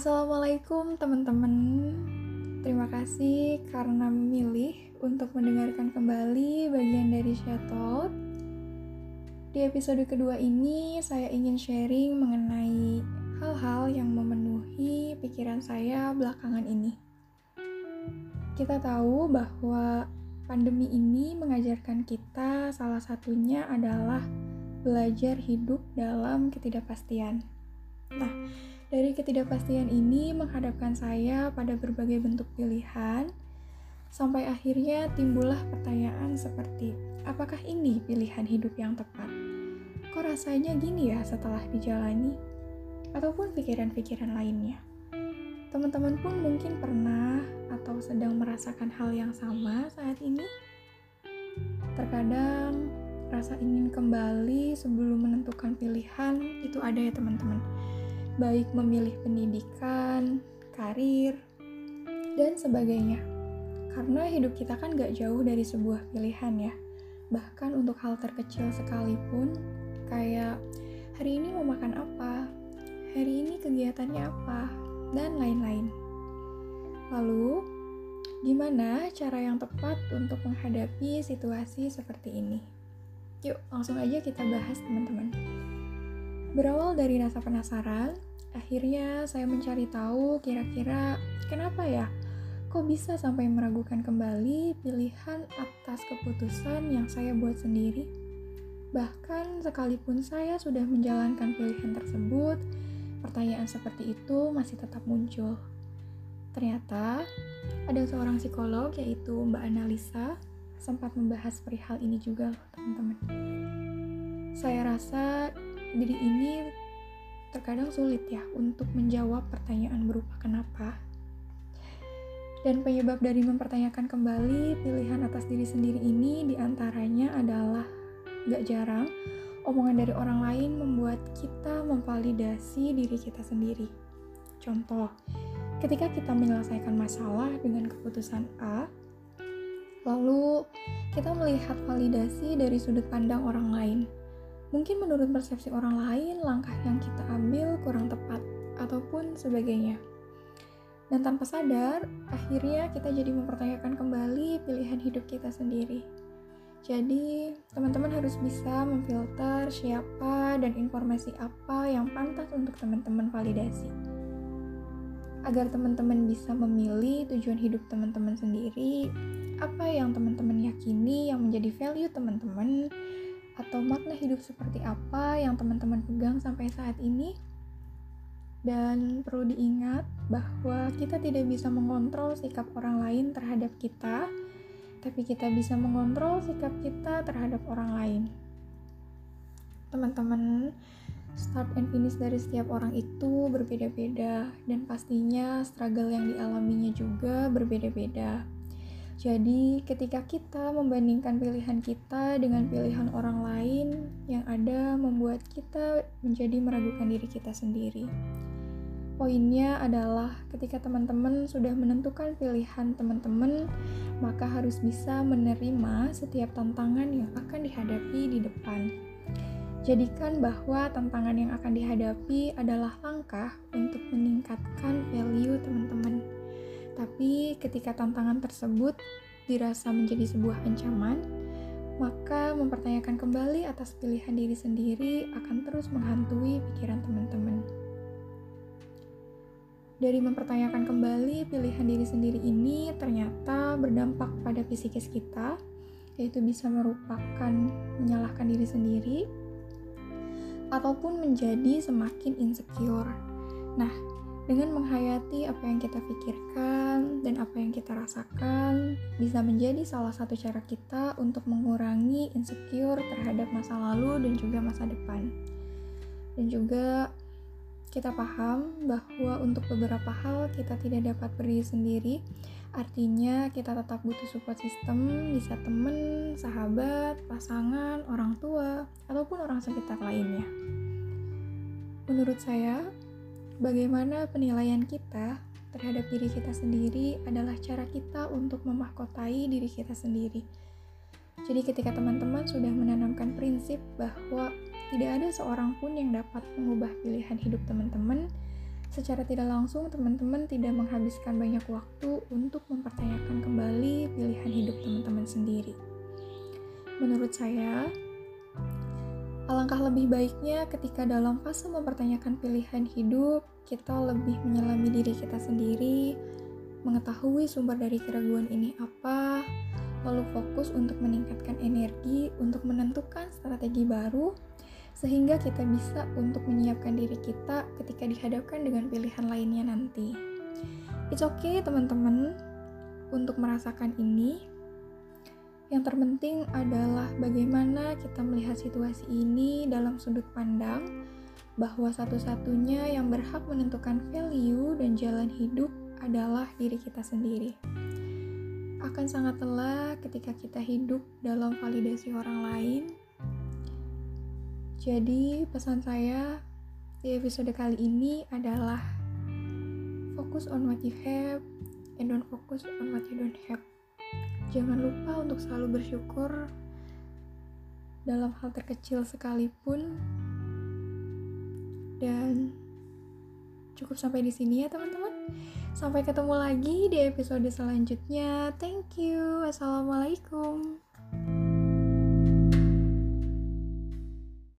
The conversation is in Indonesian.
Assalamualaikum teman-teman. Terima kasih karena memilih untuk mendengarkan kembali bagian dari Shatot. Di episode kedua ini, saya ingin sharing mengenai hal-hal yang memenuhi pikiran saya belakangan ini. Kita tahu bahwa pandemi ini mengajarkan kita salah satunya adalah belajar hidup dalam ketidakpastian. Nah, dari ketidakpastian ini menghadapkan saya pada berbagai bentuk pilihan, sampai akhirnya timbullah pertanyaan seperti, apakah ini pilihan hidup yang tepat? Kok rasanya gini ya setelah dijalani? Ataupun pikiran-pikiran lainnya. Teman-teman pun mungkin pernah atau sedang merasakan hal yang sama saat ini. Terkadang rasa ingin kembali sebelum menentukan pilihan itu ada ya teman-teman baik memilih pendidikan, karir, dan sebagainya. Karena hidup kita kan gak jauh dari sebuah pilihan ya. Bahkan untuk hal terkecil sekalipun, kayak hari ini mau makan apa, hari ini kegiatannya apa, dan lain-lain. Lalu, gimana cara yang tepat untuk menghadapi situasi seperti ini? Yuk, langsung aja kita bahas teman-teman. Berawal dari rasa penasaran, Akhirnya saya mencari tahu kira-kira kenapa ya kok bisa sampai meragukan kembali pilihan atas keputusan yang saya buat sendiri. Bahkan sekalipun saya sudah menjalankan pilihan tersebut, pertanyaan seperti itu masih tetap muncul. Ternyata ada seorang psikolog yaitu Mbak Analisa sempat membahas perihal ini juga teman-teman. Saya rasa diri ini terkadang sulit ya untuk menjawab pertanyaan berupa kenapa. Dan penyebab dari mempertanyakan kembali pilihan atas diri sendiri ini di antaranya adalah gak jarang omongan dari orang lain membuat kita memvalidasi diri kita sendiri. Contoh, ketika kita menyelesaikan masalah dengan keputusan A, lalu kita melihat validasi dari sudut pandang orang lain Mungkin menurut persepsi orang lain, langkah yang kita ambil kurang tepat, ataupun sebagainya. Dan tanpa sadar, akhirnya kita jadi mempertanyakan kembali pilihan hidup kita sendiri. Jadi, teman-teman harus bisa memfilter siapa dan informasi apa yang pantas untuk teman-teman validasi. Agar teman-teman bisa memilih tujuan hidup teman-teman sendiri, apa yang teman-teman yakini yang menjadi value teman-teman, atau makna hidup seperti apa yang teman-teman pegang sampai saat ini. Dan perlu diingat bahwa kita tidak bisa mengontrol sikap orang lain terhadap kita, tapi kita bisa mengontrol sikap kita terhadap orang lain. Teman-teman, start and finish dari setiap orang itu berbeda-beda dan pastinya struggle yang dialaminya juga berbeda-beda. Jadi, ketika kita membandingkan pilihan kita dengan pilihan orang lain, yang ada membuat kita menjadi meragukan diri kita sendiri. Poinnya adalah ketika teman-teman sudah menentukan pilihan teman-teman, maka harus bisa menerima setiap tantangan yang akan dihadapi di depan. Jadikan bahwa tantangan yang akan dihadapi adalah langkah untuk meningkatkan value teman-teman tapi ketika tantangan tersebut dirasa menjadi sebuah ancaman, maka mempertanyakan kembali atas pilihan diri sendiri akan terus menghantui pikiran teman-teman. Dari mempertanyakan kembali pilihan diri sendiri ini ternyata berdampak pada psikis kita, yaitu bisa merupakan menyalahkan diri sendiri, ataupun menjadi semakin insecure. Nah, dengan menghayati apa yang kita pikirkan dan apa yang kita rasakan, bisa menjadi salah satu cara kita untuk mengurangi insecure terhadap masa lalu dan juga masa depan. Dan juga kita paham bahwa untuk beberapa hal kita tidak dapat berdiri sendiri, artinya kita tetap butuh support system, bisa teman, sahabat, pasangan, orang tua, ataupun orang sekitar lainnya. Menurut saya, Bagaimana penilaian kita terhadap diri kita sendiri adalah cara kita untuk memahkotai diri kita sendiri. Jadi ketika teman-teman sudah menanamkan prinsip bahwa tidak ada seorang pun yang dapat mengubah pilihan hidup teman-teman, secara tidak langsung teman-teman tidak menghabiskan banyak waktu untuk mempertanyakan kembali pilihan hidup teman-teman sendiri. Menurut saya, alangkah lebih baiknya ketika dalam fase mempertanyakan pilihan hidup, kita lebih menyelami diri kita sendiri, mengetahui sumber dari keraguan ini apa, lalu fokus untuk meningkatkan energi untuk menentukan strategi baru sehingga kita bisa untuk menyiapkan diri kita ketika dihadapkan dengan pilihan lainnya nanti. It's okay teman-teman untuk merasakan ini. Yang terpenting adalah bagaimana kita melihat situasi ini dalam sudut pandang bahwa satu-satunya yang berhak menentukan value dan jalan hidup adalah diri kita sendiri. Akan sangat lelah ketika kita hidup dalam validasi orang lain jadi, pesan saya di episode kali ini adalah fokus on what you have and don't focus on what you don't have. Jangan lupa untuk selalu bersyukur dalam hal terkecil sekalipun. Dan cukup sampai di sini ya, teman-teman. Sampai ketemu lagi di episode selanjutnya. Thank you. Assalamualaikum.